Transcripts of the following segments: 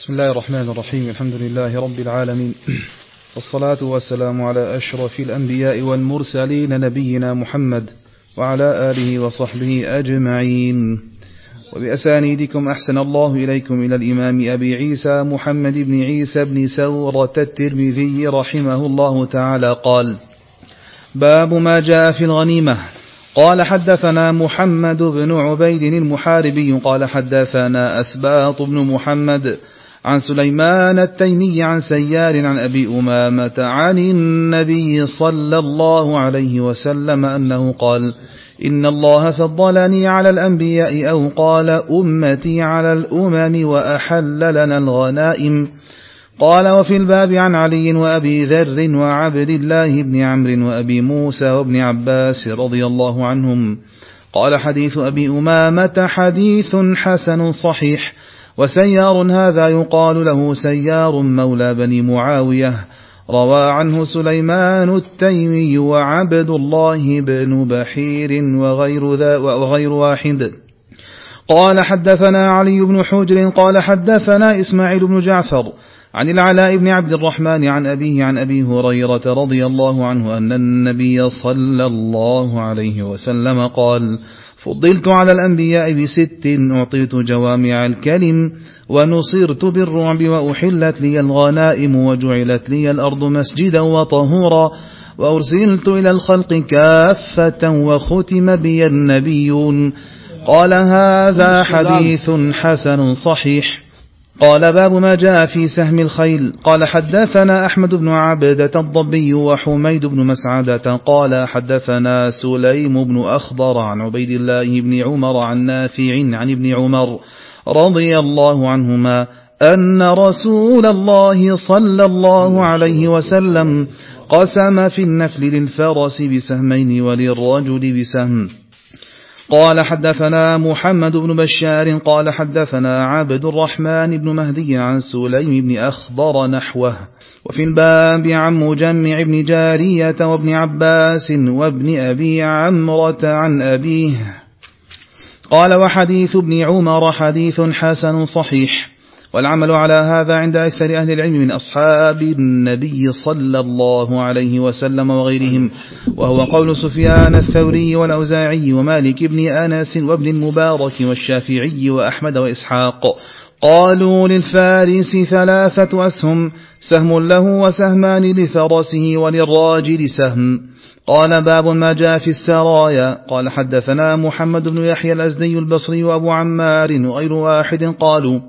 بسم الله الرحمن الرحيم الحمد لله رب العالمين والصلاة والسلام على أشرف الأنبياء والمرسلين نبينا محمد وعلى آله وصحبه أجمعين وبأسانيدكم أحسن الله إليكم إلى الإمام أبي عيسى محمد بن عيسى بن سورة الترمذي رحمه الله تعالى قال باب ما جاء في الغنيمة قال حدثنا محمد بن عبيد المحاربي قال حدثنا أسباط بن محمد عن سليمان التيمي عن سيار عن أبي أمامة عن النبي صلى الله عليه وسلم أنه قال إن الله فضلني على الأنبياء أو قال أمتي على الأمم وأحل لنا الغنائم. قال وفي الباب عن علي وأبي ذر وعبد الله بن عمرو وأبي موسى وابن عباس رضي الله عنهم. قال حديث أبي أمامة حديث حسن صحيح. وسيار هذا يقال له سيار مولى بني معاوية. روى عنه سليمان التيمي وعبد الله بن بحير وغير, ذا وغير واحد. قال حدثنا علي بن حجر قال حدثنا إسماعيل بن جعفر عن العلاء بن عبد الرحمن عن أبيه عن أبي هريرة رضي الله عنه أن النبي صلى الله عليه وسلم قال فضلت على الأنبياء بست أعطيت جوامع الكلم ونصرت بالرعب وأحلت لي الغنائم وجعلت لي الأرض مسجدا وطهورا وأرسلت إلى الخلق كافة وختم بي النبيون. قال هذا حديث حسن صحيح. قال باب ما جاء في سهم الخيل. قال حدثنا أحمد بن عبدة الضبي وحميد بن مسعدة. قال حدثنا سليم بن أخضر عن عبيد الله بن عمر عن نافع عن ابن عمر رضي الله عنهما أن رسول الله صلى الله عليه وسلم قسم في النفل للفرس بسهمين وللرجل بسهم. قال حدثنا محمد بن بشار قال حدثنا عبد الرحمن بن مهدي عن سليم بن أخضر نحوه وفي الباب عن مجمع بن جارية وابن عباس وابن أبي عمرة عن أبيه قال وحديث ابن عمر حديث حسن صحيح. والعمل على هذا عند أكثر أهل العلم من أصحاب النبي صلى الله عليه وسلم وغيرهم وهو قول سفيان الثوري والأوزاعي ومالك بن أنس وابن المبارك والشافعي وأحمد وإسحاق. قالوا للفارس ثلاثة أسهم سهم له وسهمان لفرسه وللراجل سهم. قال باب ما جاء في السرايا. قال حدثنا محمد بن يحيى الأزدي البصري وأبو عمار وغير واحد قالوا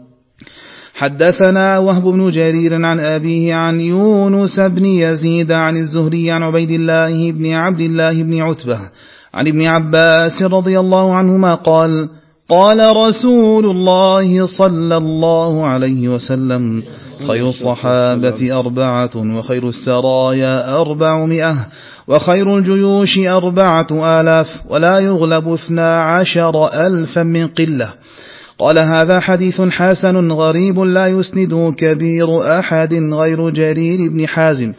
حدثنا وهب بن جرير عن أبيه عن يونس بن يزيد عن الزهري عن عبيد الله بن عبد الله بن عتبة عن ابن عباس رضي الله عنهما قال قال رسول الله صلى الله عليه وسلم خير الصحابة أربعة وخير السرايا أربعمائة وخير الجيوش أربعة آلاف ولا يغلب اثنا عشر ألفا من قلة. قال هذا حديث حسن غريب لا يسنده كبير أحد غير جرير بن حازم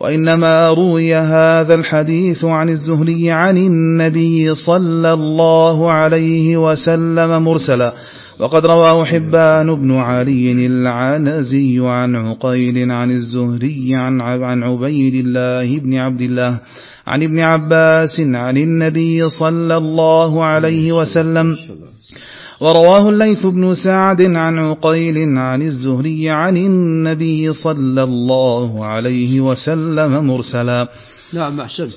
وإنما روي هذا الحديث عن الزهري عن النبي صلى الله عليه وسلم مرسلا وقد رواه حبان بن علي العنزي عن عقيل عن الزهري عن عن عبيد الله بن عبد الله عن ابن عباس عن النبي صلى الله عليه وسلم. ورواه الليث بن سعد عن عقيل عن الزهري عن النبي صلى الله عليه وسلم مرسلا. نعم أحسن.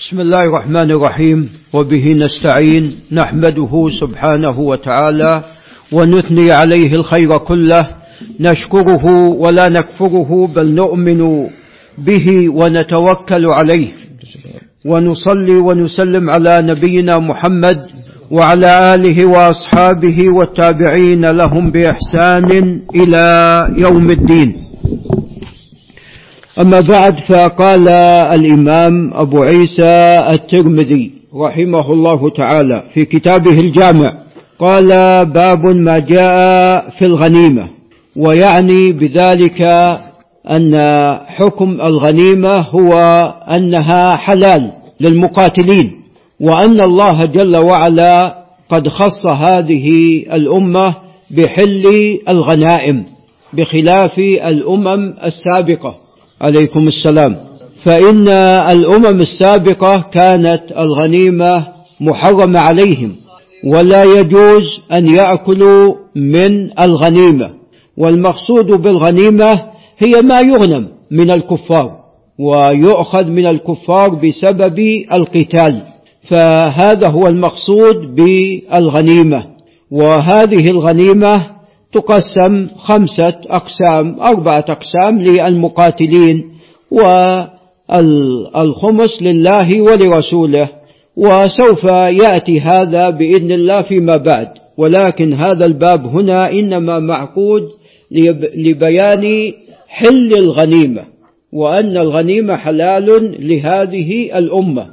بسم الله الرحمن الرحيم. وبه نستعين نحمده سبحانه وتعالى ونثني عليه الخير كله نشكره ولا نكفره بل نؤمن به ونتوكل عليه. ونصلي ونسلم على نبينا محمد وعلى آله وأصحابه والتابعين لهم بإحسان إلى يوم الدين. أما بعد فقال الإمام أبو عيسى الترمذي رحمه الله تعالى في كتابه الجامع قال باب ما جاء في الغنيمة ويعني بذلك أن حكم الغنيمة هو أنها حلال للمقاتلين. وأن الله جل وعلا قد خص هذه الأمة بحل الغنائم بخلاف الأمم السابقة. عليكم السلام. فإن الأمم السابقة كانت الغنيمة محرمة عليهم ولا يجوز أن يأكلوا من الغنيمة. والمقصود بالغنيمة هي ما يغنم من الكفار ويؤخذ من الكفار بسبب القتال. فهذا هو المقصود بالغنيمة. وهذه الغنيمة تقسم خمسة أقسام أربعة أقسام للمقاتلين والخمس لله ولرسوله. وسوف يأتي هذا بإذن الله فيما بعد. ولكن هذا الباب هنا إنما معقود لبيان حل الغنيمة وأن الغنيمة حلال لهذه الأمة.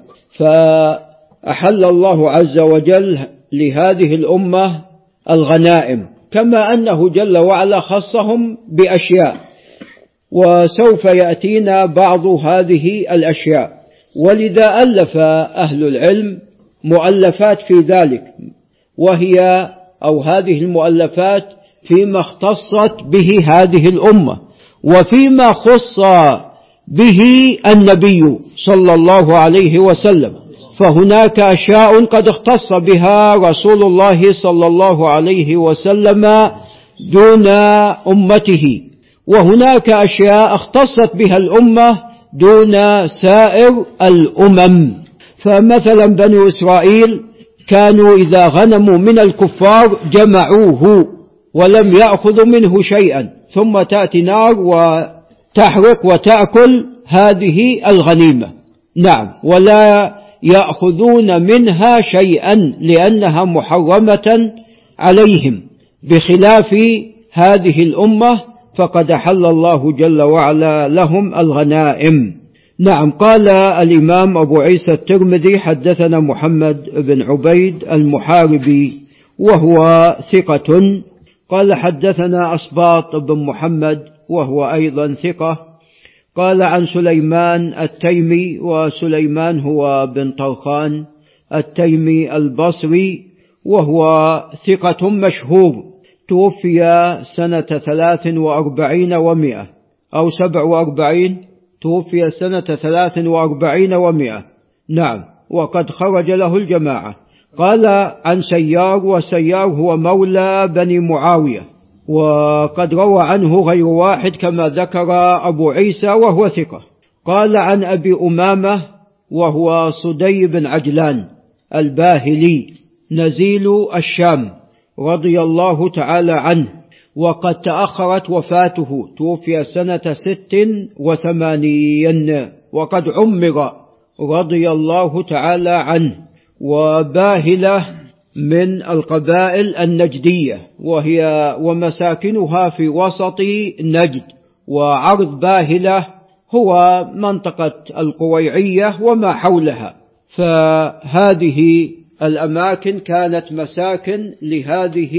فأحل الله عز وجل لهذه الأمة الغنائم كما أنه جل وعلا خصهم بأشياء وسوف يأتينا بعض هذه الأشياء. ولذا ألف أهل العلم مؤلفات في ذلك وهي أو هذه المؤلفات فيما اختصت به هذه الأمة وفيما خص به النبي صلى الله عليه وسلم. فهناك أشياء قد اختص بها رسول الله صلى الله عليه وسلم دون أمته. وهناك أشياء اختصت بها الأمة دون سائر الأمم. فمثلا بنو إسرائيل كانوا إذا غنموا من الكفار جمعوه ولم يأخذوا منه شيئا. ثم تأتي نار وتحرق وتأكل هذه الغنيمة. نعم. ولا يأخذون منها شيئا لأنها محرمة عليهم بخلاف هذه الأمة فقد حل الله جل وعلا لهم الغنائم. نعم قال الإمام أبو عيسى الترمذي حدثنا محمد بن عبيد المحاربي وهو ثقة. قال حدثنا أسباط بن محمد وهو أيضا ثقة. قال عن سليمان التيمي وسليمان هو بن طرخان التيمي البصري وهو ثقة مشهور توفي سنة ثلاث وأربعين ومائة أو سبع وأربعين توفي سنة ثلاث وأربعين ومائة. نعم وقد خرج له الجماعة. قال عن سيار وسيار هو مولى بني معاوية. وقد روى عنه غير واحد كما ذكر أبو عيسى وهو ثقة. قال عن أبي أمامة وهو صدي بن عجلان الباهلي نزيل الشام رضي الله تعالى عنه وقد تأخرت وفاته توفي سنة ست وثمانين وقد عمر رضي الله تعالى عنه وباهلة من القبائل النجدية وهي ومساكنها في وسط نجد وعرض باهلة هو منطقة القويعية وما حولها. فهذه الأماكن كانت مساكن لهذه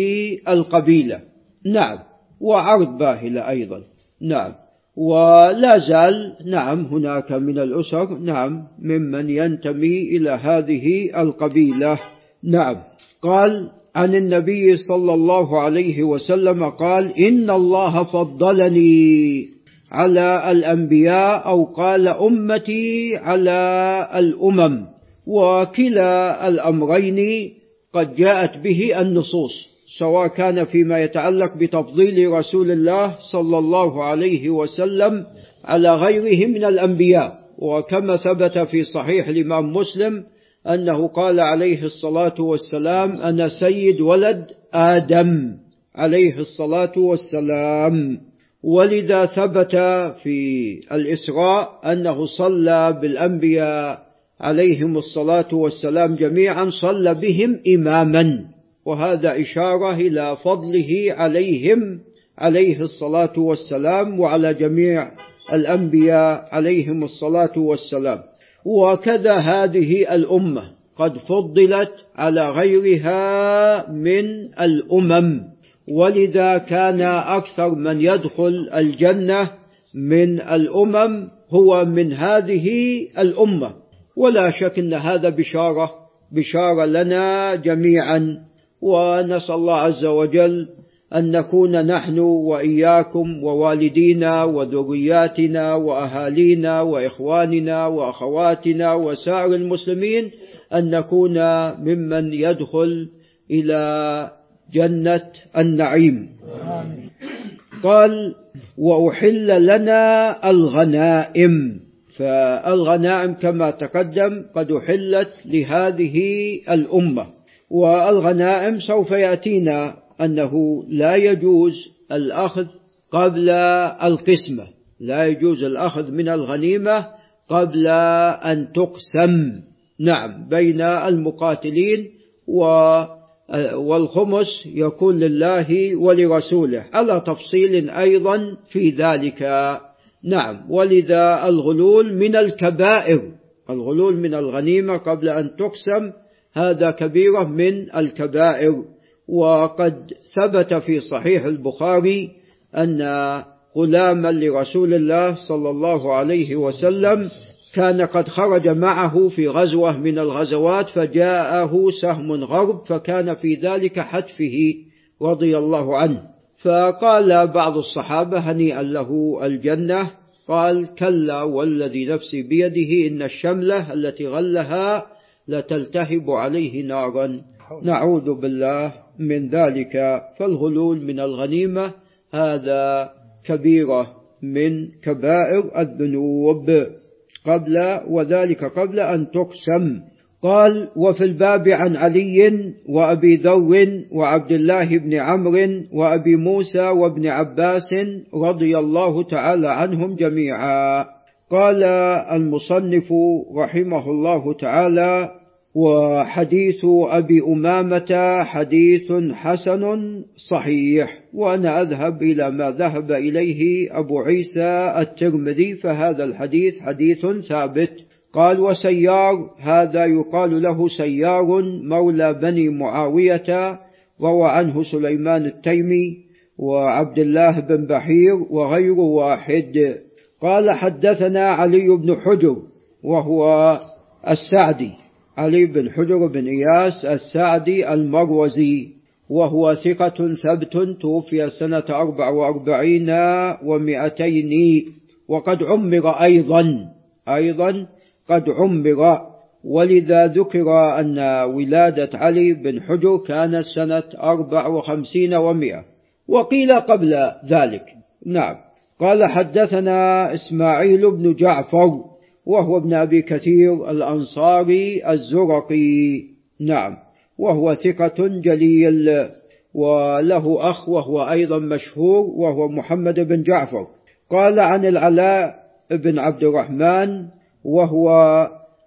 القبيلة. نعم وعرض باهلة أيضا. نعم ولا زال نعم هناك من الأسر نعم ممن ينتمي إلى هذه القبيلة. نعم. قال عن النبي صلى الله عليه وسلم قال إن الله فضلني على الأنبياء أو قال أمتي على الأمم وكلا الأمرين قد جاءت به النصوص سواء كان فيما يتعلق بتفضيل رسول الله صلى الله عليه وسلم على غيره من الأنبياء. وكما ثبت في صحيح الإمام مسلم أنه قال عليه الصلاة والسلام أنا سيد ولد آدم. عليه الصلاة والسلام. ولذا ثبت في الإسراء أنه صلى بالأنبياء عليهم الصلاة والسلام جميعا صلى بهم إماما. وهذا إشارة إلى فضله عليهم عليه الصلاة والسلام وعلى جميع الأنبياء عليهم الصلاة والسلام. وكذا هذه الأمة قد فضلت على غيرها من الأمم. ولذا كان أكثر من يدخل الجنة من الأمم هو من هذه الأمة. ولا شك أن هذا بشارة بشارة لنا جميعا. ونسأل الله عز وجل أن نكون نحن وإياكم ووالدينا وذرياتنا وأهالينا وإخواننا وأخواتنا وسائر المسلمين أن نكون ممن يدخل إلى جنة النعيم. قال وأحل لنا الغنائم. فالغنائم كما تقدم قد أحلت لهذه الأمة. والغنائم سوف يأتينا أنه لا يجوز الأخذ قبل القسمة لا يجوز الأخذ من الغنيمة قبل أن تقسم. نعم بين المقاتلين والخمس يكون لله ولرسوله على تفصيل أيضا في ذلك. نعم ولذا الغلول من الكبائر الغلول من الغنيمة قبل أن تقسم هذا كبيرة من الكبائر. وقد ثبت في صحيح البخاري أن غلاما لرسول الله صلى الله عليه وسلم كان قد خرج معه في غزوة من الغزوات فجاءه سهم غرب فكان في ذلك حتفه رضي الله عنه. فقال بعض الصحابة هنيئا له الجنة قال كلا والذي نفسي بيده إن الشملة التي غلها لتلتهب عليه نارا. نعوذ بالله من ذلك فالغلول من الغنيمة هذا كبيرة من كبائر الذنوب. قبل وذلك قبل أن تقسم. قال وفي الباب عن علي وأبي ذر وعبد الله بن عمرو وأبي موسى وابن عباس رضي الله تعالى عنهم جميعا. قال المصنف رحمه الله تعالى وحديث أبي أمامة حديث حسن صحيح وأنا أذهب إلى ما ذهب إليه أبو عيسى الترمذي فهذا الحديث حديث ثابت. قال وسيار هذا يقال له سيار مولى بني معاوية روى عنه سليمان التيمي وعبد الله بن بحير وغير واحد. قال حدثنا علي بن حجر وهو السعدي. علي بن حجر بن إياس السعدي المروزي وهو ثقة ثبت توفي سنة أربع وأربعين ومئتين وقد عمر أيضا أيضا قد عمر ولذا ذكر أن ولادة علي بن حجر كانت سنة أربع وخمسين ومئة وقيل قبل ذلك. نعم. قال حدثنا إسماعيل بن جعفر وهو ابن أبي كثير الأنصاري الزرقي. نعم. وهو ثقة جليل وله أخ وهو أيضا مشهور وهو محمد بن جعفر. قال عن العلاء بن عبد الرحمن وهو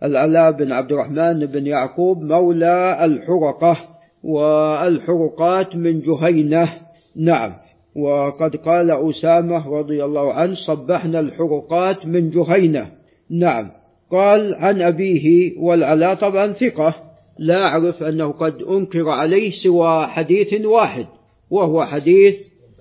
العلاء بن عبد الرحمن بن يعقوب مولى الحرقة والحرقات من جهينة. نعم. وقد قال أسامة رضي الله عنه صبحنا الحرقات من جهينة. نعم. قال عن أبيه والعلاء طبعا ثقة. لا أعرف أنه قد أنكر عليه سوى حديث واحد وهو حديث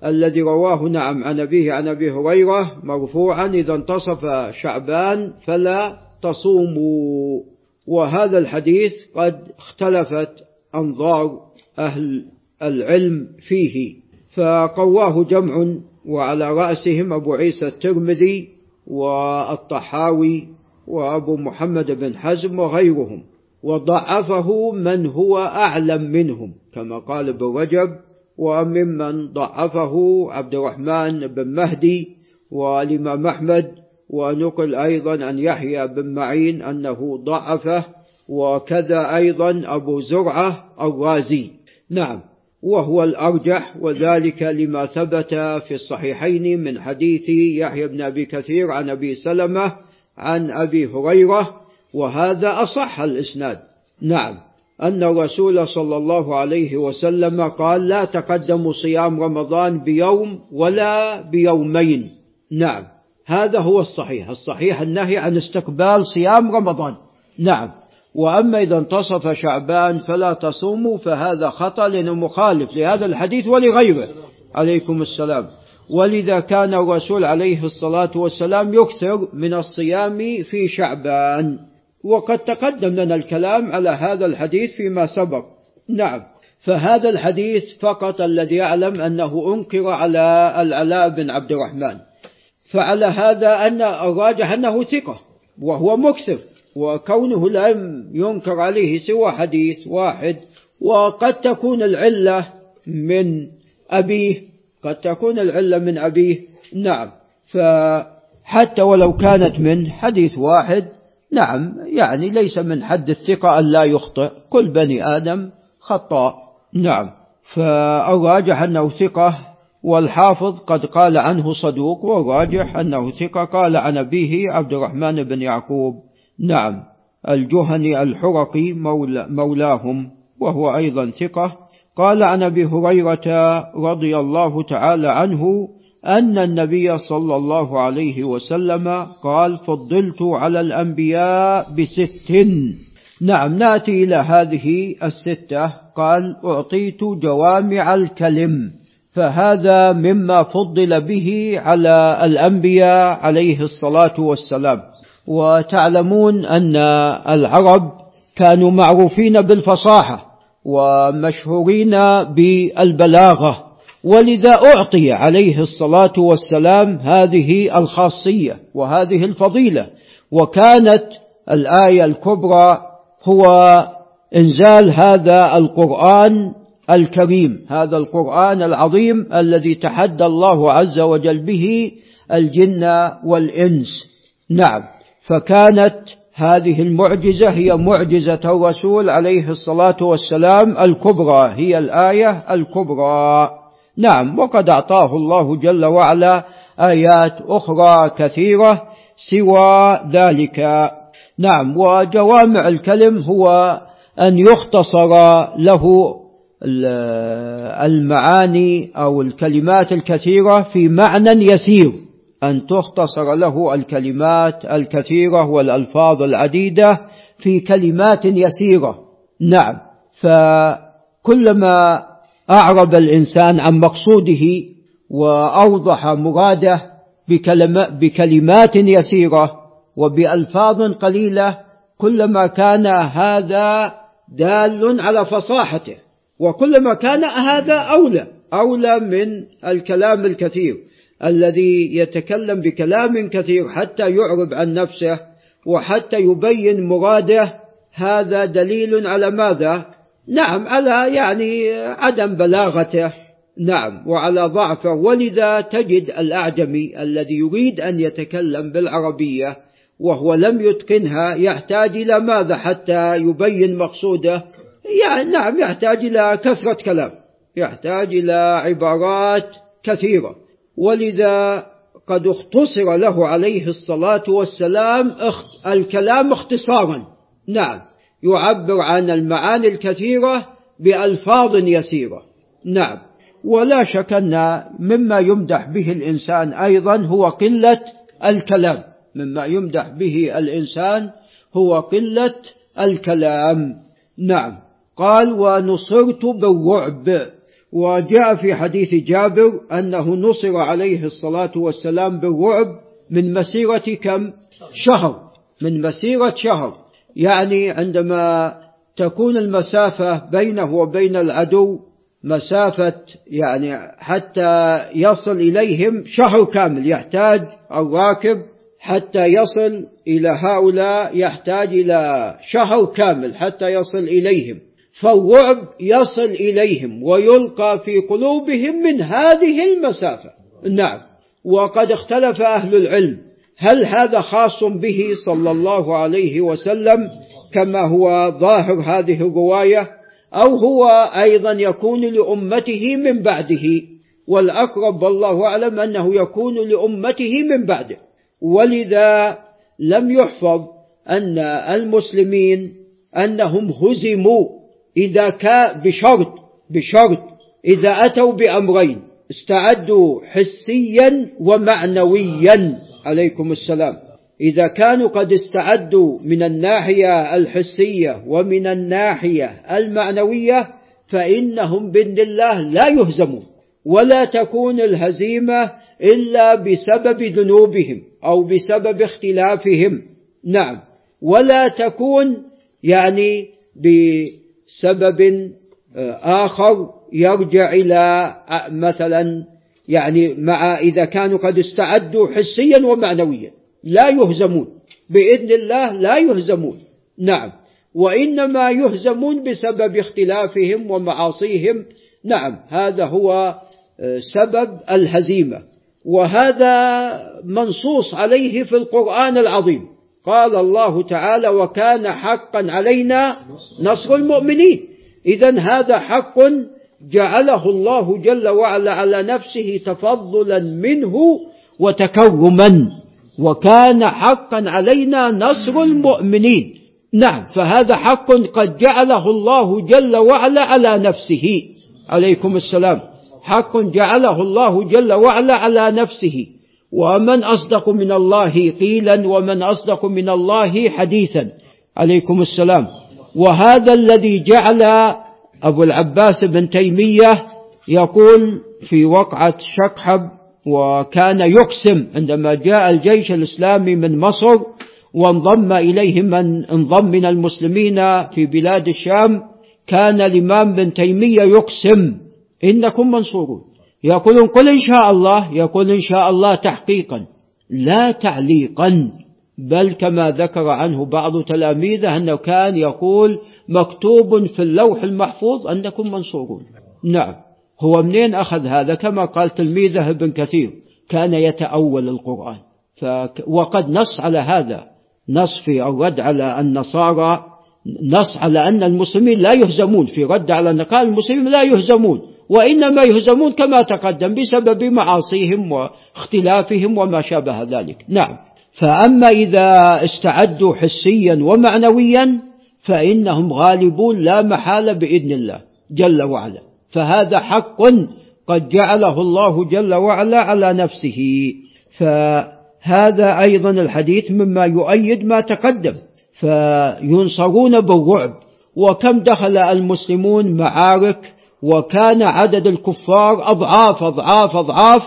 الذي رواه نعم عن أبيه عن أبي هريرة مرفوعا إذا انتصف شعبان فلا تصوموا وهذا الحديث قد اختلفت أنظار أهل العلم فيه. فقواه جمع وعلى رأسهم أبو عيسى الترمذي والطحاوي وأبو محمد بن حزم وغيرهم وضعفه من هو أعلم منهم كما قال ابن رجب وممن ضعفه عبد الرحمن بن مهدي والإمام أحمد ونقل أيضا عن يحيى بن معين أنه ضعفه وكذا أيضا أبو زرعة الرازي. نعم. وهو الأرجح وذلك لما ثبت في الصحيحين من حديث يحيى بن أبي كثير عن أبي سلمة عن أبي هريرة وهذا أصح الإسناد. نعم أن الرسول صلى الله عليه وسلم قال لا تقدموا صيام رمضان بيوم ولا بيومين. نعم هذا هو الصحيح. الصحيح النهي عن استقبال صيام رمضان. نعم. وأما إذا انتصف شعبان فلا تصوموا فهذا خطأ لأنه مخالف لهذا الحديث ولغيره. عليكم السلام. ولذا كان الرسول عليه الصلاة والسلام يكثر من الصيام في شعبان. وقد تقدم لنا الكلام على هذا الحديث فيما سبق. نعم. فهذا الحديث فقط الذي يعلم أنه أنكر على العلاء بن عبد الرحمن. فعلى هذا أن الراجح أنه ثقة وهو مكثر. وكونه لم ينكر عليه سوى حديث واحد وقد تكون العلة من أبيه قد تكون العلة من أبيه. نعم. فحتى ولو كانت من حديث واحد نعم يعني ليس من حد الثقة أن لا يخطئ. كل بني آدم خطأ نعم. فالراجح أنه ثقة والحافظ قد قال عنه صدوق والراجح أنه ثقة. قال عن أبيه عبد الرحمن بن يعقوب. نعم الجهني الحرقي مولى مولاهم وهو أيضا ثقة. قال عن أبي هريرة رضي الله تعالى عنه أن النبي صلى الله عليه وسلم قال فضلت على الأنبياء بست. نعم نأتي إلى هذه الستة. قال أعطيت جوامع الكلم فهذا مما فضل به على الأنبياء عليه الصلاة والسلام. وتعلمون أن العرب كانوا معروفين بالفصاحة ومشهورين بالبلاغة. ولذا أعطي عليه الصلاة والسلام هذه الخاصية وهذه الفضيلة. وكانت الآية الكبرى هو إنزال هذا القرآن الكريم هذا القرآن العظيم الذي تحدى الله عز وجل به الجن والإنس. نعم. فكانت هذه المعجزة هي معجزة الرسول عليه الصلاة والسلام الكبرى هي الآية الكبرى. نعم وقد أعطاه الله جل وعلا آيات أخرى كثيرة سوى ذلك. نعم وجوامع الكلم هو أن يختصر له المعاني أو الكلمات الكثيرة في معنى يسير. أن تختصر له الكلمات الكثيرة والألفاظ العديدة في كلمات يسيرة. نعم. فكلما أعرب الإنسان عن مقصوده وأوضح مراده بكلمات يسيرة وبألفاظ قليلة كلما كان هذا دال على فصاحته وكلما كان هذا أولى أولى من الكلام الكثير. الذي يتكلم بكلام كثير حتى يعرب عن نفسه وحتى يبين مراده هذا دليل على ماذا؟ نعم على يعني عدم بلاغته. نعم وعلى ضعفه. ولذا تجد الأعجمي الذي يريد أن يتكلم بالعربية وهو لم يتقنها يحتاج إلى ماذا حتى يبين مقصوده؟ يعني نعم يحتاج إلى كثرة كلام يحتاج إلى عبارات كثيرة. ولذا قد اختصر له عليه الصلاة والسلام الكلام اختصارا. نعم يعبر عن المعاني الكثيرة بألفاظ يسيرة. نعم ولا شك أن مما يمدح به الإنسان أيضا هو قلة الكلام. مما يمدح به الإنسان هو قلة الكلام. نعم قال ونصرت بالرعب. وجاء في حديث جابر أنه نصر عليه الصلاة والسلام بالرعب من مسيرة كم؟ شهر. من مسيرة شهر. يعني عندما تكون المسافة بينه وبين العدو مسافة يعني حتى يصل إليهم شهر كامل. يحتاج الراكب حتى يصل إلى هؤلاء يحتاج إلى شهر كامل حتى يصل إليهم. فالرعب يصل إليهم ويلقى في قلوبهم من هذه المسافة. نعم. وقد اختلف أهل العلم. هل هذا خاص به صلى الله عليه وسلم كما هو ظاهر هذه الرواية؟ أو هو أيضا يكون لأمته من بعده؟ والأقرب والله أعلم أنه يكون لأمته من بعده. ولذا لم يحفظ أن المسلمين أنهم هزموا إذا كان بشرط بشرط. إذا أتوا بأمرين استعدوا حسيا ومعنويا. عليكم السلام. إذا كانوا قد استعدوا من الناحية الحسية ومن الناحية المعنوية فإنهم بإذن الله لا يهزمون. ولا تكون الهزيمة إلا بسبب ذنوبهم أو بسبب اختلافهم. نعم. ولا تكون يعني بسبب آخر يرجع إلى مثلا يعني مع إذا كانوا قد استعدوا حسيا ومعنويا. لا يهزمون. بإذن الله لا يهزمون. نعم. وإنما يهزمون بسبب اختلافهم ومعاصيهم. نعم. هذا هو آه، سبب الهزيمة. وهذا منصوص عليه في القرآن العظيم. قال الله تعالى وكان حقا علينا نصر المؤمنين. إذا هذا حق جعله الله جل وعلا على نفسه تفضلا منه وتكرما وكان حقا علينا نصر المؤمنين. نعم فهذا حق قد جعله الله جل وعلا على نفسه. عليكم السلام. حق جعله الله جل وعلا على نفسه. ومن أصدق من الله قيلا ومن أصدق من الله حديثا. عليكم السلام. وهذا الذي جعل أبو العباس بن تيمية يقول في وقعة شقحب وكان يقسم عندما جاء الجيش الإسلامي من مصر وانضم إليه من انضم من المسلمين في بلاد الشام كان الإمام بن تيمية يقسم. إنكم منصورون. يقولون قل إن شاء الله يقول إن شاء الله تحقيقا لا تعليقا بل كما ذكر عنه بعض تلاميذه أنه كان يقول مكتوب في اللوح المحفوظ أنكم منصورون. نعم هو منين أخذ هذا؟ كما قال تلميذه ابن كثير كان يتأول القرآن. وقد نص على هذا نص في الرد على النصارى نص على أن المسلمين لا يهزمون في رد على أن قال المسلمين لا يهزمون. وإنما يهزمون كما تقدم بسبب معاصيهم واختلافهم وما شابه ذلك. نعم. فأما إذا استعدوا حسيا ومعنويا فإنهم غالبون لا محالة بإذن الله جل وعلا. فهذا حق قد جعله الله جل وعلا على نفسه. فهذا أيضا الحديث مما يؤيد ما تقدم. فينصرون بالرعب. وكم دخل المسلمون معارك وكان عدد الكفار أضعاف أضعاف أضعاف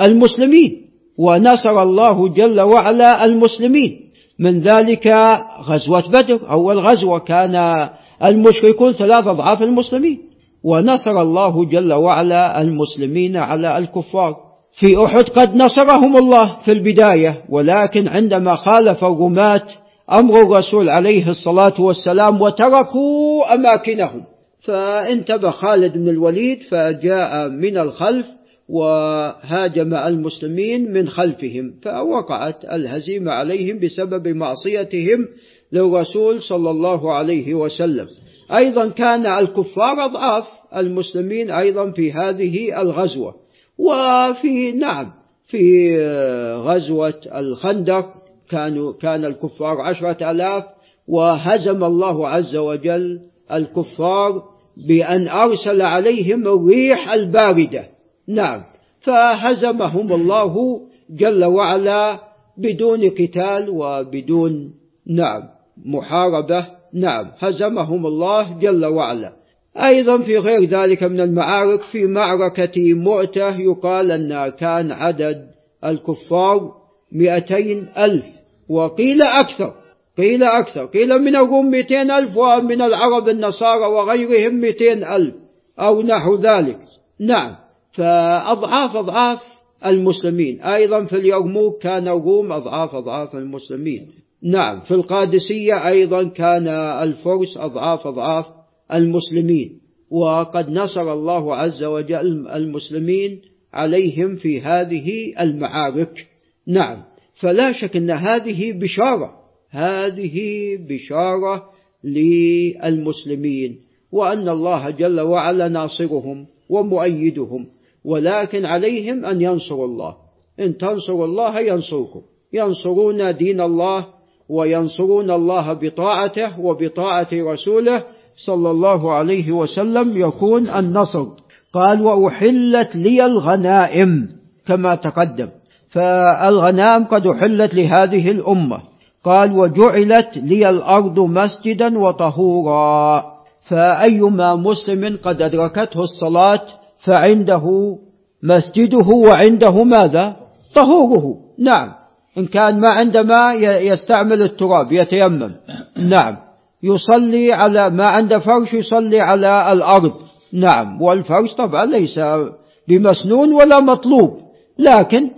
المسلمين. ونصر الله جل وعلا المسلمين. من ذلك غزوة بدر. أول غزوة كان المشركون ثلاث أضعاف المسلمين. ونصر الله جل وعلا المسلمين على الكفار. في أحد قد نصرهم الله في البداية. ولكن عندما خالف الرماة أمر الرسول عليه الصلاة والسلام وتركوا أماكنهم. فانتبه خالد بن الوليد فجاء من الخلف وهاجم المسلمين من خلفهم فوقعت الهزيمة عليهم بسبب معصيتهم للرسول صلى الله عليه وسلم. أيضا كان الكفار أضعاف المسلمين أيضا في هذه الغزوة. وفي نعم في غزوة الخندق كانوا كان الكفار عشرة آلاف وهزم الله عز وجل الكفار بأن أرسل عليهم الريح الباردة. نعم. فهزمهم الله جل وعلا بدون قتال وبدون نعم محاربة. نعم. هزمهم الله جل وعلا. أيضا في غير ذلك من المعارك في معركة مؤتة يقال أن كان عدد الكفار مئتين ألف وقيل أكثر. قيل أكثر قيل من الروم مئتين ألف ومن العرب النصارى وغيرهم مئتين ألف أو نحو ذلك. نعم فأضعاف أضعاف المسلمين. أيضا في اليرموك كان الروم أضعاف أضعاف المسلمين. نعم في القادسية أيضا كان الفرس أضعاف أضعاف المسلمين. وقد نصر الله عز وجل المسلمين عليهم في هذه المعارك. نعم فلا شك أن هذه بشارة هذه بشارة للمسلمين وأن الله جل وعلا ناصرهم ومؤيدهم ولكن عليهم أن ينصروا الله. إن تنصروا الله ينصركم. ينصرون دين الله وينصرون الله بطاعته وبطاعة رسوله صلى الله عليه وسلم يكون النصر. قال وأحلت لي الغنائم كما تقدم. فالغنائم قد أحلت لهذه الأمة. قال وجعلت لي الأرض مسجدا وطهورا. فأيما مسلم قد أدركته الصلاة فعنده مسجده وعنده ماذا؟ طهوره. نعم. إن كان ما عنده ماء يستعمل التراب يتيمم. نعم. يصلي على ما عنده فرش يصلي على الأرض. نعم. والفرش طبعا ليس بمسنون ولا مطلوب. لكن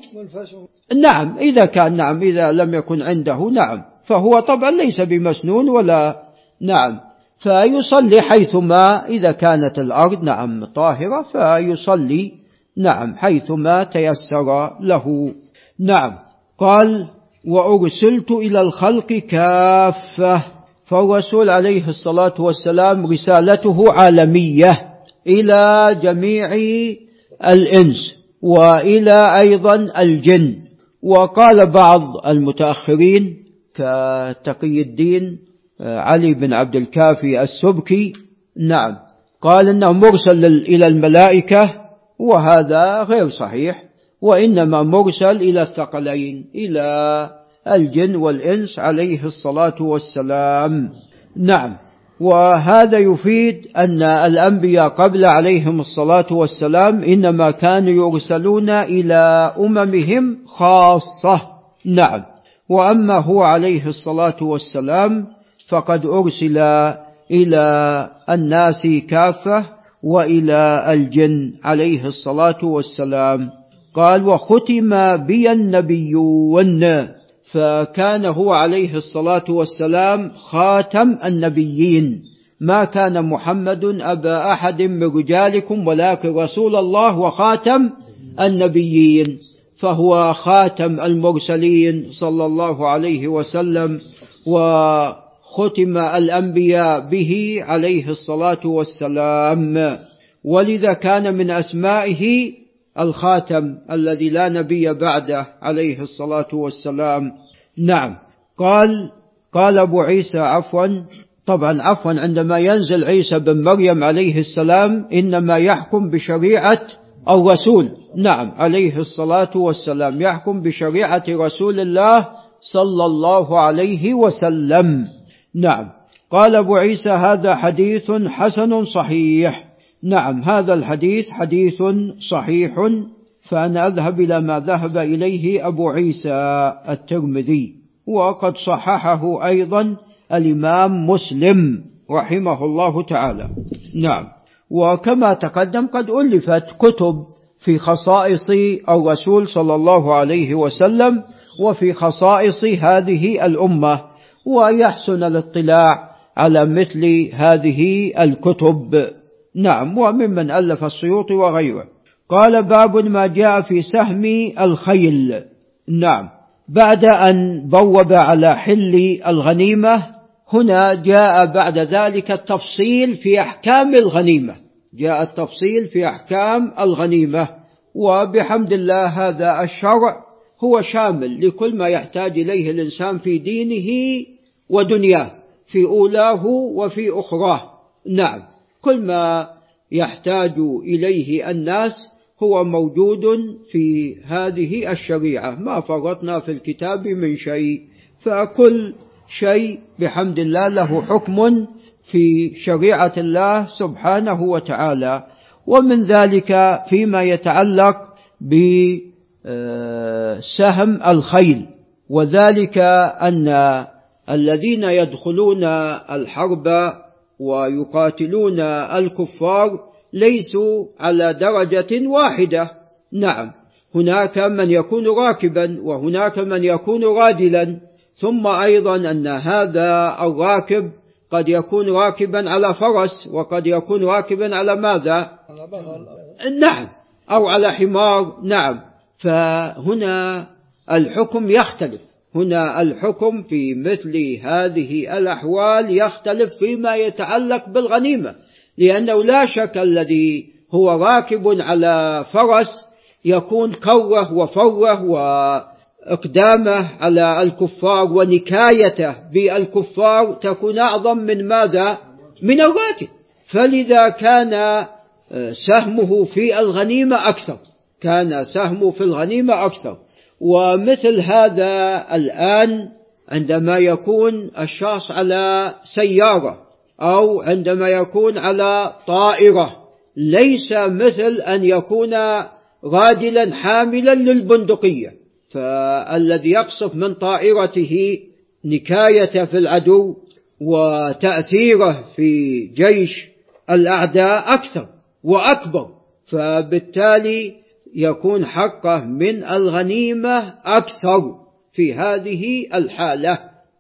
نعم إذا كان نعم إذا لم يكن عنده نعم. فهو طبعا ليس بمسنون ولا نعم. فيصلي حيثما إذا كانت الأرض نعم طاهرة فيصلي نعم حيثما تيسر له. نعم. قال وأرسلت إلى الخلق كافة. فالرسول عليه الصلاة والسلام رسالته عالمية إلى جميع الإنس وإلى أيضا الجن. وقال بعض المتأخرين كتقي الدين علي بن عبد الكافي السبكي نعم قال إنه مرسل إلى الملائكة وهذا غير صحيح وإنما مرسل إلى الثقلين إلى الجن والإنس عليه الصلاة والسلام نعم. وهذا يفيد أن الأنبياء قبل عليهم الصلاة والسلام إنما كانوا يرسلون إلى أممهم خاصة. نعم. وأما هو عليه الصلاة والسلام فقد أرسل إلى الناس كافة وإلى الجن عليه الصلاة والسلام. قال وختم بي النبيون. فكان هو عليه الصلاة والسلام خاتم النبيين. ما كان محمد أبا أحد من رجالكم ولكن رسول الله وخاتم النبيين. فهو خاتم المرسلين صلى الله عليه وسلم و ختم الأنبياء به عليه الصلاة والسلام. ولذا كان من أسمائه الخاتم الذي لا نبي بعده عليه الصلاة والسلام. نعم. قال قال أبو عيسى عفوا طبعا عفوا عندما ينزل عيسى بن مريم عليه السلام إنما يحكم بشريعة الرسول. نعم عليه الصلاة والسلام يحكم بشريعة رسول الله صلى الله عليه وسلم. نعم. قال أبو عيسى هذا حديث حسن صحيح. نعم هذا الحديث حديث صحيح فأنا أذهب إلى ما ذهب إليه أبو عيسى الترمذي وقد صححه أيضا الإمام مسلم رحمه الله تعالى. نعم. وكما تقدم قد ألفت كتب في خصائص الرسول صلى الله عليه وسلم وفي خصائص هذه الأمة ويحسن الاطلاع على مثل هذه الكتب. نعم. وممن ألف السيوطي وغيره. قال باب ما جاء في سهم الخيل. نعم. بعد أن بوب على حل الغنيمة هنا جاء بعد ذلك التفصيل في أحكام الغنيمة. جاء التفصيل في أحكام الغنيمة وبحمد الله هذا الشرع هو شامل لكل ما يحتاج إليه الإنسان في دينه ودنياه في أولاه وفي أخراه. نعم. كل ما يحتاج إليه الناس هو موجود في هذه الشريعة. ما فرطنا في الكتاب من شيء فكل شيء بحمد الله له حكم في شريعة الله سبحانه وتعالى. ومن ذلك فيما يتعلق بسهم الخيل. وذلك أن الذين يدخلون الحرب ويقاتلون الكفار ليسوا على درجة واحدة. نعم. هناك من يكون راكبا وهناك من يكون رادلا ثم أيضا أن هذا الراكب قد يكون راكبا على فرس وقد يكون راكبا على ماذا؟ نعم. أو على حمار. نعم. فهنا الحكم يختلف. هنا الحكم في مثل هذه الأحوال يختلف فيما يتعلق بالغنيمة. لأنه لا شك الذي هو راكب على فرس يكون كوه وفوه وإقدامه على الكفار ونكايته بالكفار تكون أعظم من ماذا؟ من الراكب. فلذا كان سهمه في الغنيمة أكثر. كان سهمه في الغنيمة أكثر. ومثل هذا الآن عندما يكون الشخص على سيارة. أو عندما يكون على طائرة ليس مثل أن يكون غادلا حاملا للبندقية. فالذي يقصف من طائرته نكاية في العدو وتأثيره في جيش الأعداء أكثر وأكبر. فبالتالي يكون حقه من الغنيمة أكثر في هذه الحالة.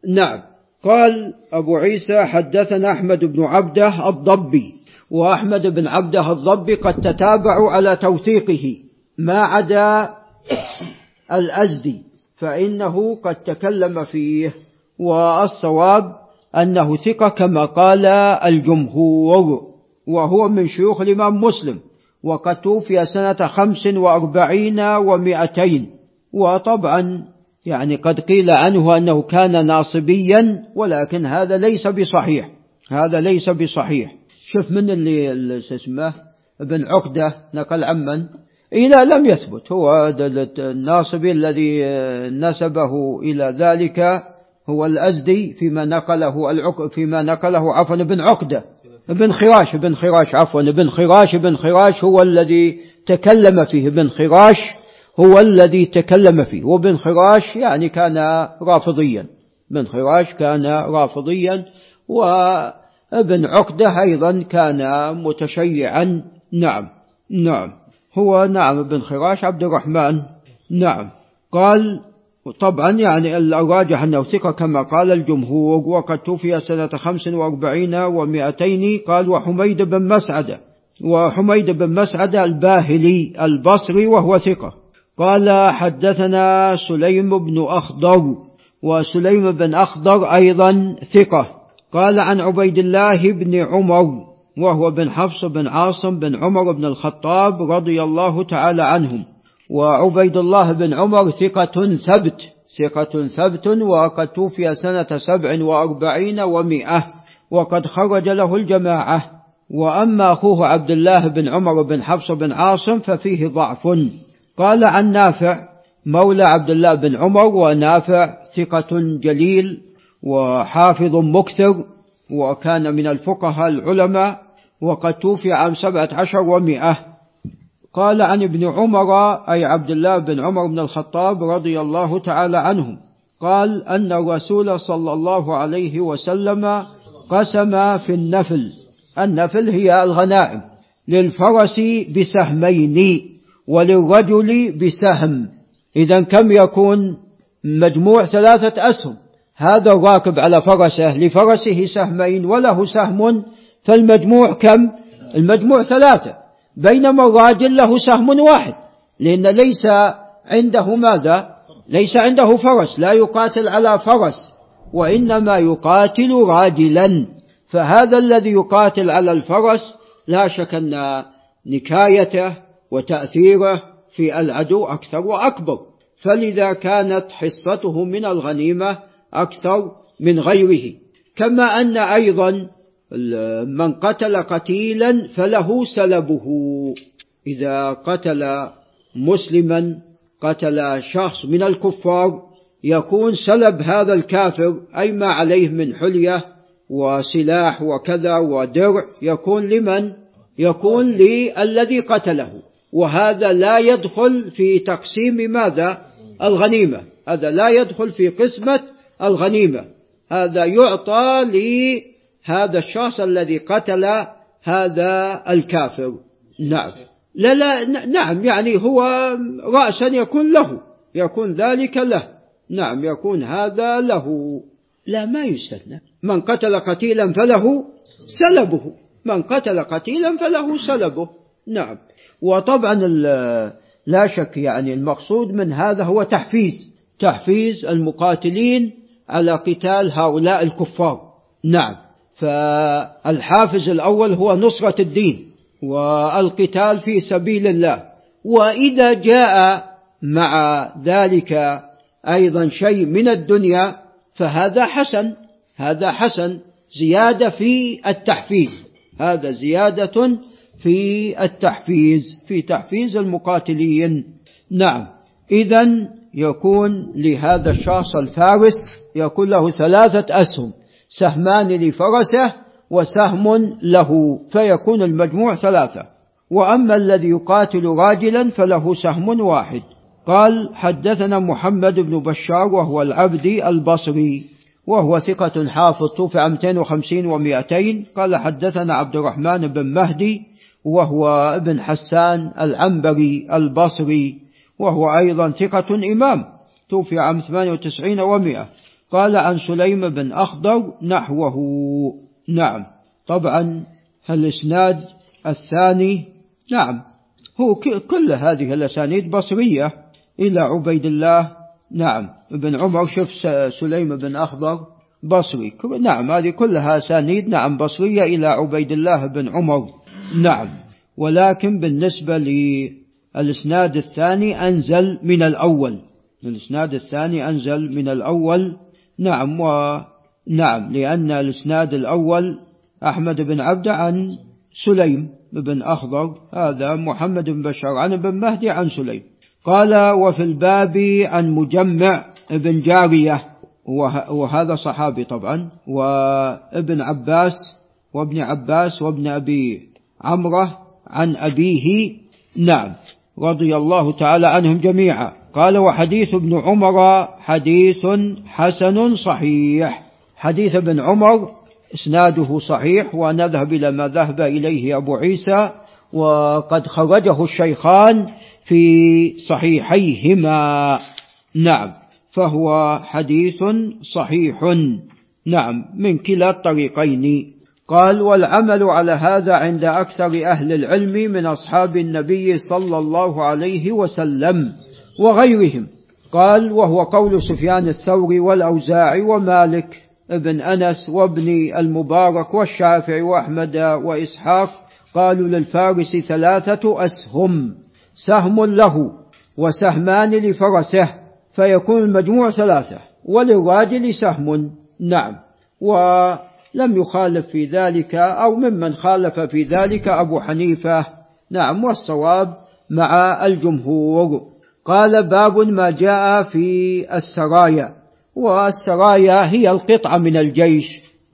نعم. قال أبو عيسى حدثنا أحمد بن عبده الضبي وأحمد بن عبده الضبي قد تتابعوا على توثيقه ما عدا الأزدي فإنه قد تكلم فيه والصواب أنه ثقة كما قال الجمهور وهو من شيوخ الإمام مسلم وقد توفي سنة خمس وأربعين ومائتين وطبعا يعني قد قيل عنه أنه كان ناصبيا ولكن هذا ليس بصحيح. هذا ليس بصحيح. شوف من اللي اسمه ابن عقدة نقل عمن إلى لم يثبت. هو الناصبي الذي نسبه إلى ذلك هو الأزدي فيما نقله العق فيما نقله عفوا ابن عقدة. ابن خراش ابن خراش عفوا ابن خراش ابن خراش هو الذي تكلم فيه. ابن خراش هو الذي تكلم فيه. وابن خراش يعني كان رافضيا. ابن خراش كان رافضيا وابن عقدة أيضا كان متشيعا. نعم نعم. هو نعم ابن خراش عبد الرحمن. نعم. قال طبعا يعني الراجح أنه ثقة كما قال الجمهور وقد توفي سنة خمس وأربعين ومائتين قال وحميد بن مسعد وحميد بن مسعد الباهلي البصري وهو ثقة. قال حدثنا سليم بن أخضر وسليم بن أخضر أيضا ثقة. قال عن عبيد الله بن عمر وهو بن حفص بن عاصم بن عمر بن الخطاب رضي الله تعالى عنهم. وعبيد الله بن عمر ثقة ثبت ثقة ثبت وقد توفي سنة سبع وأربعين ومئة وقد خرج له الجماعة. وأما أخوه عبد الله بن عمر بن حفص بن عاصم ففيه ضعف. قال عن نافع مولى عبد الله بن عمر ونافع ثقة جليل وحافظ مكثر وكان من الفقهاء العلماء وقد توفي عام سبعة عشر ومئة قال عن ابن عمر أي عبد الله بن عمر بن الخطاب رضي الله تعالى عنهم قال أن الرسول صلى الله عليه وسلم قسم في النفل النفل هي الغنائم للفرس بسهمين. وللرجل بسهم. إذا كم يكون مجموع ثلاثة أسهم؟ هذا الراكب على فرسه لفرسه سهمين وله سهم. فالمجموع كم؟ المجموع ثلاثة بينما الراجل له سهم واحد. لأن ليس عنده ماذا؟ ليس عنده فرس لا يقاتل على فرس وإنما يقاتل راجلا. فهذا الذي يقاتل على الفرس لا شك أن نكايته وتأثيره في العدو أكثر وأكبر. فلذا كانت حصته من الغنيمة أكثر من غيره. كما أن أيضا من قتل قتيلا فله سلبه. إذا قتل مسلما قتل شخص من الكفار يكون سلب هذا الكافر أي ما عليه من حلية وسلاح وكذا ودرع يكون لمن؟ يكون للذي قتله. وهذا لا يدخل في تقسيم ماذا؟ الغنيمة. هذا لا يدخل في قسمة الغنيمة. هذا يعطى لهذا الشخص الذي قتل هذا الكافر. نعم. لا لا نعم يعني هو رأسا يكون له يكون ذلك له. نعم يكون هذا له. لا ما يستثنى. من قتل قتيلا فله سلبه. من قتل قتيلا فله سلبه. نعم. وطبعا لا شك يعني المقصود من هذا هو تحفيز تحفيز المقاتلين على قتال هؤلاء الكفار. نعم. فالحافز الأول هو نصرة الدين والقتال في سبيل الله. وإذا جاء مع ذلك أيضا شيء من الدنيا فهذا حسن هذا حسن زيادة في التحفيز. هذا زيادة في التحفيز في تحفيز المقاتلين. نعم. إذا يكون لهذا الشخص الفارس يكون له ثلاثة أسهم سهمان لفرسه وسهم له فيكون المجموع ثلاثة. وأما الذي يقاتل راجلا فله سهم واحد. قال حدثنا محمد بن بشار وهو العبدي البصري وهو ثقة حافظ توفي 250 و200 قال حدثنا عبد الرحمن بن مهدي وهو ابن حسان العنبري البصري وهو أيضا ثقة إمام. توفي عام 98 ومئة قال عن سليم بن أخضر نحوه. نعم. طبعا الإسناد الثاني. نعم. هو كل هذه الأسانيد بصرية. إلى عبيد الله. نعم. ابن عمر شوف سليم بن أخضر بصري. نعم. هذه كلها أسانيد نعم بصرية إلى عبيد الله بن عمر. نعم. ولكن بالنسبة للإسناد الثاني أنزل من الأول. الإسناد الثاني أنزل من الأول. نعم ونعم لأن الإسناد الأول أحمد بن عبد عن سليم بن أخضر هذا محمد بن بشار عن ابن مهدي عن سليم. قال وفي الباب عن مجمع ابن جارية وهذا صحابي طبعا وابن عباس وابن عباس وابن أبي عمره عن أبيه نعم. رضي الله تعالى عنهم جميعا. قال وحديث ابن عمر حديث حسن صحيح. حديث ابن عمر إسناده صحيح ونذهب إلى ما ذهب إليه أبو عيسى وقد خرجه الشيخان في صحيحيهما. نعم. فهو حديث صحيح. نعم. من كلا الطريقين. قال والعمل على هذا عند أكثر أهل العلم من أصحاب النبي صلى الله عليه وسلم وغيرهم. قال وهو قول سفيان الثوري والأوزاعي ومالك ابن أنس وابن المبارك والشافعي وأحمد وإسحاق قالوا للفارس ثلاثة أسهم سهم له وسهمان لفرسه فيكون المجموع ثلاثة وللراجل سهم نعم. ولم يخالف في ذلك أو ممن خالف في ذلك أبو حنيفة. نعم والصواب مع الجمهور. قال باب ما جاء في السرايا والسرايا هي القطعة من الجيش.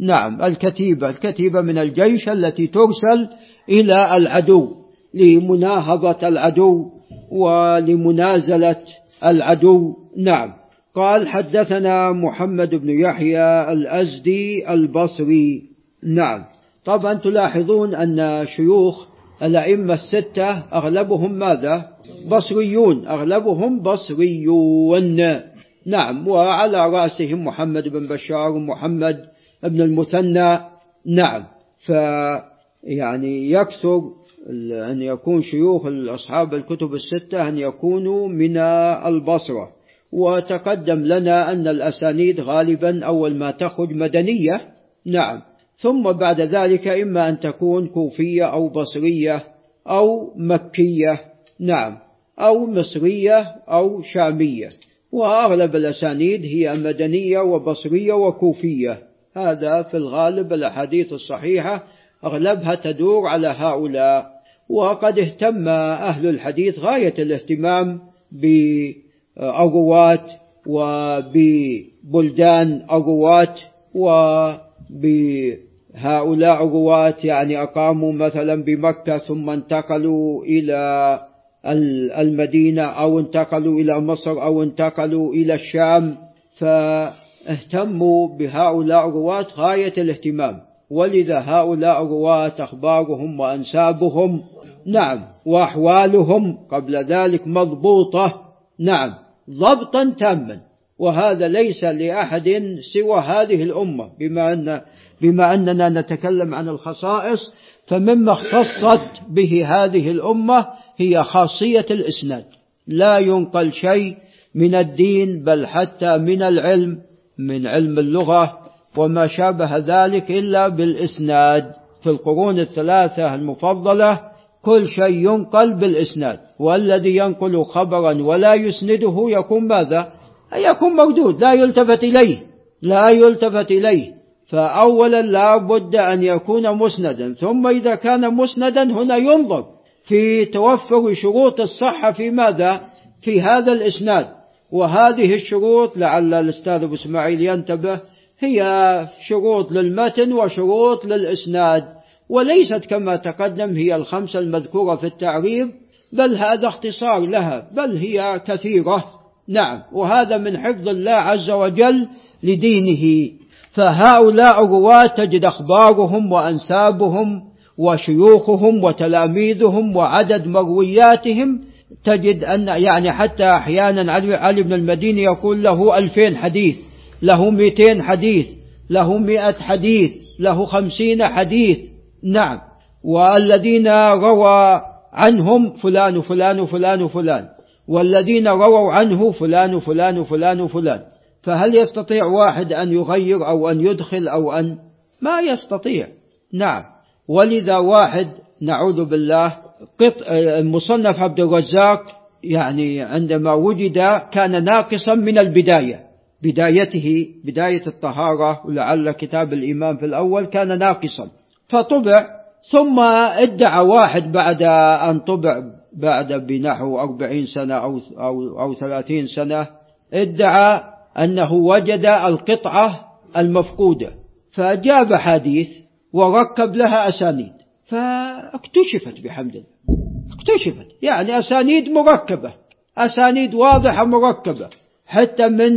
نعم الكتيبة الكتيبة من الجيش التي ترسل إلى العدو لمناهضة العدو ولمنازلة العدو. نعم. قال حدثنا محمد بن يحيى الأزدي البصري. نعم. طبعا تلاحظون أن شيوخ الأئمة الستة أغلبهم ماذا؟ بصريون. أغلبهم بصريون. نعم. وعلى رأسهم محمد بن بشار ومحمد بن المثنى. نعم. ف يعني يكثر أن يكون شيوخ أصحاب الكتب الستة أن يكونوا من البصرة. وتقدم لنا أن الأسانيد غالبا أول ما تخرج مدنية. نعم. ثم بعد ذلك إما أن تكون كوفية أو بصرية أو مكية. نعم. أو مصرية أو شامية. وأغلب الأسانيد هي مدنية وبصرية وكوفية. هذا في الغالب الأحاديث الصحيحة أغلبها تدور على هؤلاء. وقد اهتم أهل الحديث غاية الاهتمام بأغوات وببلدان أغوات وبهؤلاء أغوات يعني أقاموا مثلا بمكة ثم انتقلوا إلى المدينة أو انتقلوا إلى مصر أو انتقلوا إلى الشام فاهتموا بهؤلاء الرواة غاية الاهتمام. ولذا هؤلاء الرواة أخبارهم وأنسابهم نعم وأحوالهم قبل ذلك مضبوطة نعم. ضبطا تاما. وهذا ليس لأحد سوى هذه الأمة. بما, أن بما أننا نتكلم عن الخصائص فمما اختصت به هذه الأمة هي خاصية الإسناد. لا ينقل شيء من الدين بل حتى من العلم من علم اللغة وما شابه ذلك إلا بالإسناد. في القرون الثلاثة المفضلة كل شيء ينقل بالإسناد والذي ينقل خبرا ولا يسنده يكون ماذا؟ يكون مردود لا يلتفت إليه لا يلتفت إليه. فأولا لا بد أن يكون مسندا ثم إذا كان مسندا هنا ينظر في توفر شروط الصحة في ماذا؟ في هذا الإسناد. وهذه الشروط لعل الأستاذ أبو إسماعيل ينتبه هي شروط للمتن وشروط للإسناد. وليست كما تقدم هي الخمسة المذكورة في التعريف بل هذا اختصار لها بل هي كثيرة. نعم وهذا من حفظ الله عز وجل لدينه. فهؤلاء الرواة تجد أخبارهم وأنسابهم وشيوخهم وتلاميذهم وعدد مروياتهم. تجد أن يعني حتى أحيانا علي بن المديني يقول له ألفين حديث له مئتين حديث له مئة حديث له خمسين حديث. نعم. والذين روى عنهم فلان وفلان وفلان وفلان. والذين رووا عنه فلان وفلان وفلان وفلان. فهل يستطيع واحد أن يغير أو أن يدخل أو أن؟ ما يستطيع. نعم. ولذا واحد نعوذ بالله قط مصنف عبد الرزاق يعني عندما وجد كان ناقصا من البداية. بدايته بداية الطهارة ولعل كتاب الإمام في الأول كان ناقصا. فطبع ثم ادعى واحد بعد أن طبع بعد بنحو أربعين سنة أو, أو, أو ثلاثين سنة ادعى أنه وجد القطعة المفقودة. فجاب حديث وركب لها أسانيد فاكتشفت بحمد الله. اكتشفت يعني أسانيد مركبة أسانيد واضحة مركبة حتى من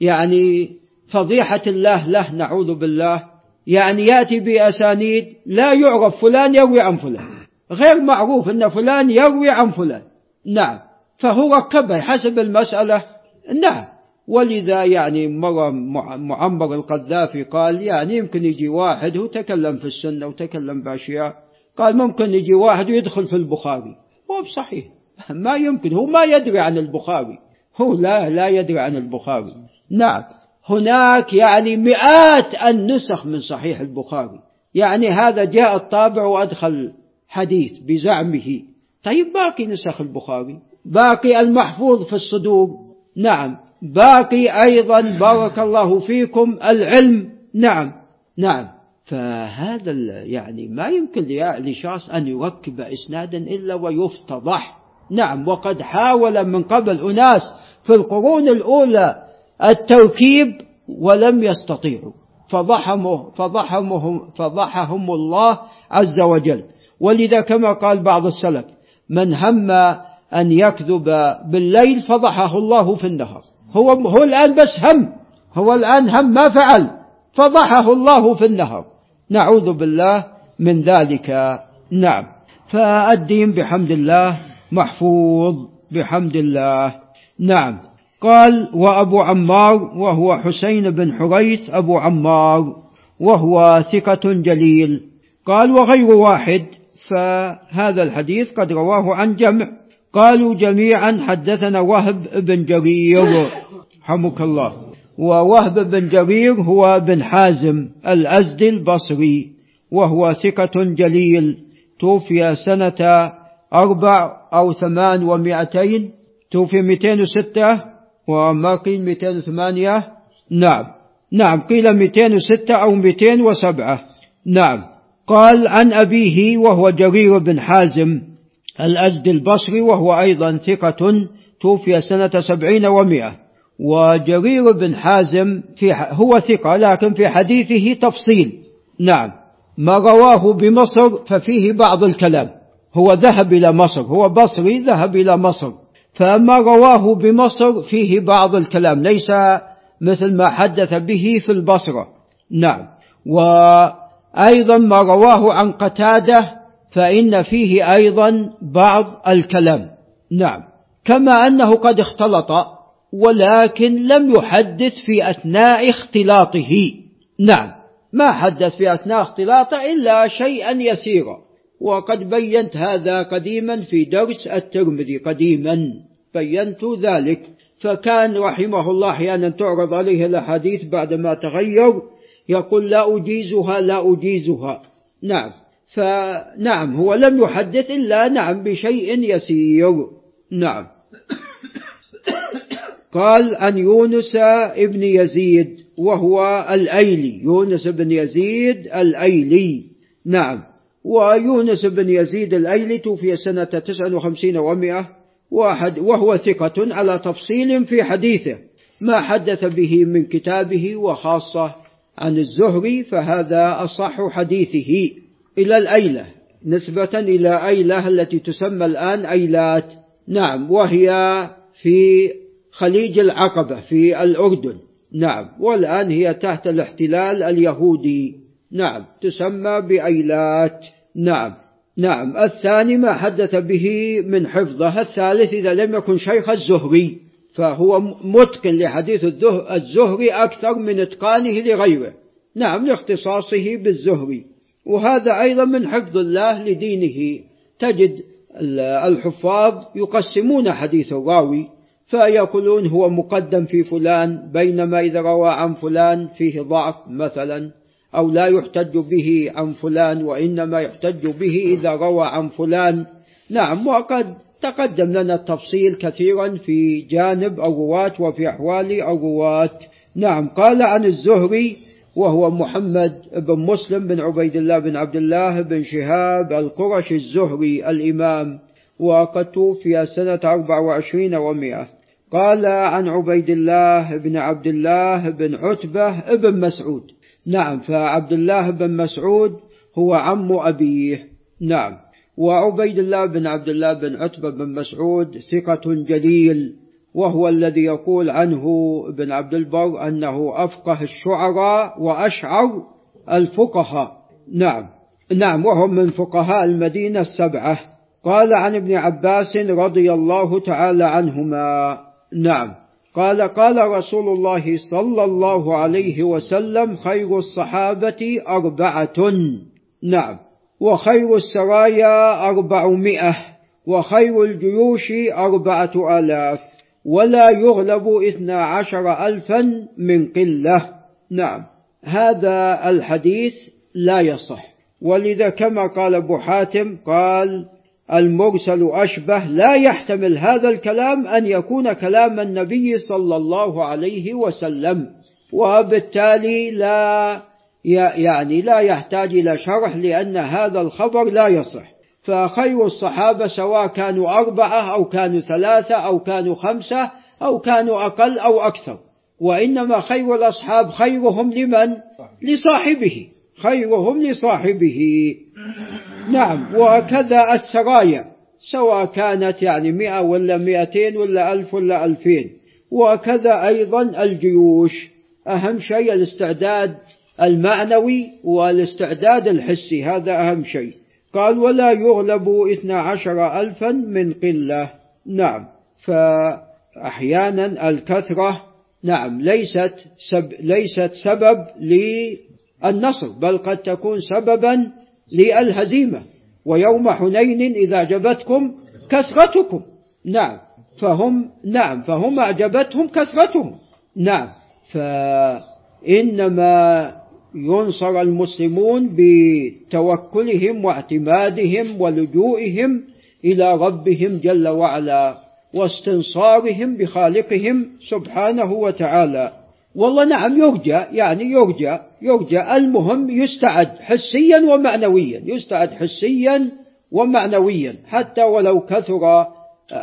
يعني فضيحة الله له نعوذ بالله يعني يأتي بأسانيد لا يعرف فلان يروي عن فلان. غير معروف أن فلان يروي عن فلان. نعم. فهو ركبها حسب المسألة. نعم. ولذا يعني مرة معمر القذافي قال يعني يمكن يجي واحد هو تكلم في السنة وتكلم بأشياء. قال ممكن يجي واحد ويدخل في البخاري. هو بصحيح. ما يمكن. هو ما يدري عن البخاري. هو لا لا يدري عن البخاري. نعم. هناك يعني مئات النسخ من صحيح البخاري. يعني هذا جاء الطابع وأدخل حديث بزعمه. طيب باقي نسخ البخاري؟ باقي المحفوظ في الصدور نعم. باقي أيضا بارك الله فيكم العلم؟ نعم. نعم. فهذا يعني ما يمكن لشخص أن يركب إسنادا إلا ويفتضح. نعم. وقد حاول من قبل أناس في القرون الأولى التركيب ولم يستطيعوا. فضحهم فضحهم فضحهم الله عز وجل. ولذا كما قال بعض السلف من هم أن يكذب بالليل فضحه الله في النهار. هو هو الآن بس هم. هو الآن هم ما فعل. فضحه الله في النهار. نعوذ بالله من ذلك. نعم. فالدين بحمد الله محفوظ بحمد الله. نعم. قال وأبو عمار وهو حسين بن حريث أبو عمار وهو ثقة جليل. قال وغير واحد فهذا الحديث قد رواه عن جمع. قالوا جميعا حدثنا وهب بن جرير. حمك الله. ووهب بن جرير هو بن حازم الأزدي البصري وهو ثقة جليل. توفي سنة أربع أو ثمان ومائتين توفي مئتين وستة وما قيل مئتين وثمانية. نعم. نعم. قيل مئتين وستة أو مئتين وسبعة. نعم. قال عن أبيه وهو جرير بن حازم الأزد البصري وهو أيضا ثقة توفي سنة سبعين ومائة. وجرير بن حازم في هو ثقة لكن في حديثه تفصيل. نعم. ما رواه بمصر ففيه بعض الكلام. هو ذهب إلى مصر. هو بصري ذهب إلى مصر. فما رواه بمصر فيه بعض الكلام ليس مثل ما حدث به في البصرة. نعم. وأيضا ما رواه عن قتادة فإن فيه أيضا بعض الكلام. نعم. كما أنه قد اختلط ولكن لم يحدث في أثناء اختلاطه. نعم. ما حدث في أثناء اختلاطه إلا شيئا يسيرا. وقد بينت هذا قديما في درس الترمذي قديما. بينت ذلك. فكان رحمه الله أحيانا تعرض عليه الأحاديث بعدما تغير يقول لا أجيزها لا أجيزها. نعم. فنعم هو لم يحدث إلا نعم بشيء يسير. نعم. قال عن يونس ابن يزيد وهو الأيلي. يونس بن يزيد الأيلي. نعم. ويونس بن يزيد الأيلي توفي سنة تسعة وخمسين ومائة واحد وهو ثقة على تفصيل في حديثه. ما حدث به من كتابه وخاصة عن الزهري فهذا أصح حديثه. إلى الأيلة. نسبة إلى أيلة التي تسمى الآن أيلات. نعم وهي في خليج العقبة في الأردن. نعم والآن هي تحت الاحتلال اليهودي. نعم. تسمى بأيلات. نعم. نعم. الثاني ما حدث به من حفظة. الثالث إذا لم يكن شيخ الزهري فهو متقن لحديث الزهري أكثر من إتقانه لغيره. نعم. لاختصاصه بالزهري. وهذا أيضا من حفظ الله لدينه. تجد الحفاظ يقسمون حديث الراوي فيقولون هو مقدم في فلان بينما إذا روى عن فلان فيه ضعف مثلا. أو لا يحتج به عن فلان وإنما يحتج به إذا روى عن فلان. نعم وقد تقدم لنا التفصيل كثيرا في جانب الرواة وفي أحوال الرواة. نعم قال عن الزهري وهو محمد بن مسلم بن عبيد الله بن عبد الله بن شهاب القرشي الزهري الإمام وقد توفي سنة 24 ومئة قال عن عبيد الله بن عبد الله بن عتبة بن مسعود. نعم فعبد الله بن مسعود هو عم أبيه. نعم. وعبيد الله بن عبد الله بن عتبة بن مسعود ثقة جليل وهو الذي يقول عنه ابن عبد البر أنه أفقه الشعراء وأشعر الفقهاء. نعم. نعم وهم من فقهاء المدينة السبعة. قال عن ابن عباس رضي الله تعالى عنهما. نعم. قال قال رسول الله صلى الله عليه وسلم خير الصحابة أربعة. نعم. وخير السرايا أربعمائة. وخير الجيوش أربعة آلاف. ولا يغلب اثنا عشر ألفا من قلة. نعم. هذا الحديث لا يصح. ولذا كما قال أبو حاتم قال المرسل أشبه لا يحتمل هذا الكلام أن يكون كلام النبي صلى الله عليه وسلم وبالتالي لا يعني لا يحتاج إلى شرح لأن هذا الخبر لا يصح. فخير الصحابة سواء كانوا أربعة أو كانوا ثلاثة أو كانوا خمسة أو كانوا أقل أو أكثر. وإنما خير الأصحاب خيرهم لمن؟ لصاحبه. خيرهم لصاحبه. نعم وكذا السرايا سواء كانت يعني مئة ولا مئتين ولا ألف ولا ألفين. وكذا أيضا الجيوش أهم شيء الاستعداد المعنوي والاستعداد الحسي هذا أهم شيء. قال ولا يغلب اثنا عشر ألفا من قلة. نعم فأحيانا الكثرة نعم ليست سب ليست سبب للنصر بل قد تكون سببا للهزيمة. ويوم حنين إذا أعجبتكم كثرتكم نعم. فهم نعم. فهم أعجبتهم كثرتهم نعم. فإنما ينصر المسلمون بتوكلهم واعتمادهم ولجوئهم إلى ربهم جل وعلا واستنصارهم بخالقهم سبحانه وتعالى. والله نعم يرجى يعني يرجى يرجى المهم يستعد حسيا ومعنويا يستعد حسيا ومعنويا. حتى ولو كثر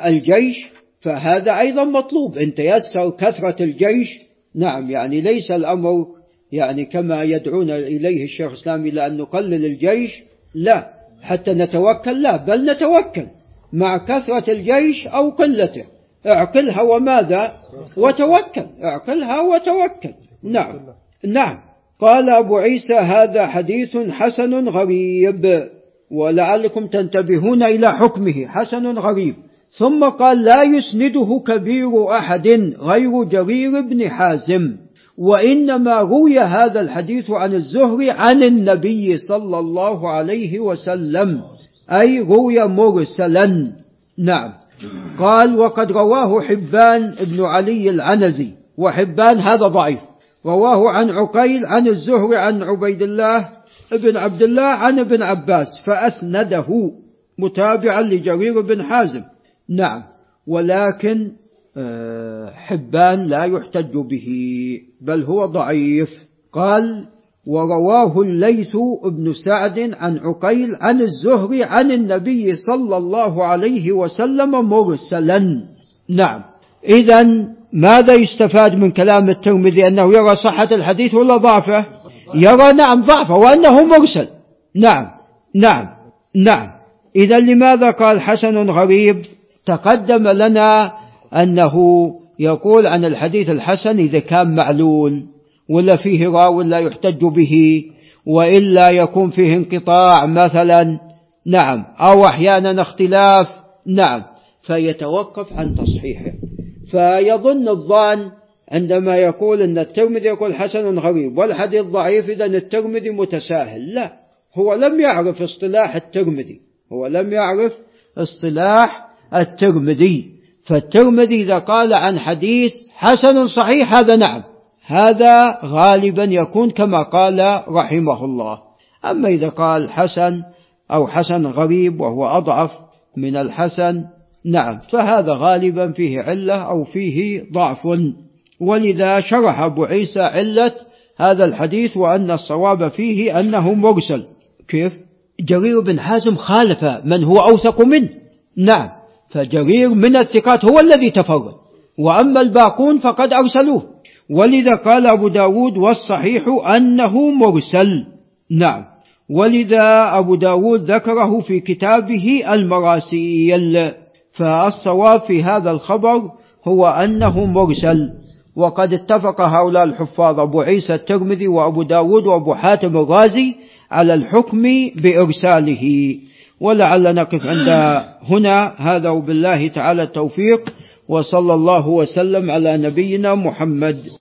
الجيش فهذا أيضا مطلوب. إن تيسر كثرة الجيش نعم يعني ليس الأمر يعني كما يدعون إليه الشيخ الإسلام إلى أن نقلل الجيش. لا حتى نتوكل لا بل نتوكل مع كثرة الجيش أو قلته. اعقلها وماذا؟ وتوكل. اعقلها وتوكل. نعم. نعم. قال أبو عيسى هذا حديث حسن غريب. ولعلكم تنتبهون إلى حكمه. حسن غريب. ثم قال لا يسنده كبير أحد غير جرير بن حازم. وإنما روي هذا الحديث عن الزهري عن النبي صلى الله عليه وسلم. أي روي مرسلا. نعم. قال وقد رواه حبان بن علي العنزي وحبان هذا ضعيف. رواه عن عقيل عن الزهري عن عبيد الله بن عبد الله عن ابن عباس فأسنده متابعا لجرير بن حازم. نعم ولكن آه، حبان لا يحتج به بل هو ضعيف. قال ورواه الليث بن سعد عن عقيل عن الزهري عن النبي صلى الله عليه وسلم مرسلا. نعم. إذا ماذا يستفاد من كلام الترمذي؟ أنه يرى صحة الحديث ولا ضعفه؟ يرى نعم ضعفه وأنه مرسل. نعم. نعم. نعم. إذا لماذا قال حسن غريب؟ تقدم لنا أنه يقول عن الحديث الحسن إذا كان معلول. ولا فيه راو لا يحتج به وإلا يكون فيه انقطاع مثلا نعم. أو أحيانا اختلاف نعم. فيتوقف عن تصحيحه. فيظن الظان عندما يقول أن الترمذي يقول حسن غريب والحديث ضعيف إذا الترمذي متساهل. لا هو لم يعرف اصطلاح الترمذي. هو لم يعرف اصطلاح الترمذي. فالترمذي إذا قال عن حديث حسن صحيح هذا نعم. هذا غالبا يكون كما قال رحمه الله. أما إذا قال حسن أو حسن غريب وهو أضعف من الحسن نعم فهذا غالبا فيه علة أو فيه ضعف. ولذا شرح أبو عيسى علة هذا الحديث وأن الصواب فيه أنه مرسل. كيف؟ جرير بن حازم خالف من هو أوثق منه. نعم فجرير من الثقات هو الذي تفرد. وأما الباقون فقد أرسلوه. ولذا قال أبو داود والصحيح أنه مرسل. نعم. ولذا أبو داود ذكره في كتابه المراسيل. فالصواب في هذا الخبر هو أنه مرسل. وقد اتفق هؤلاء الحفاظ أبو عيسى الترمذي وأبو داود وأبو حاتم الرازي على الحكم بإرساله. ولعل نقف عند هنا. هذا وبالله تعالى التوفيق. وصلى الله وسلم على نبينا محمد.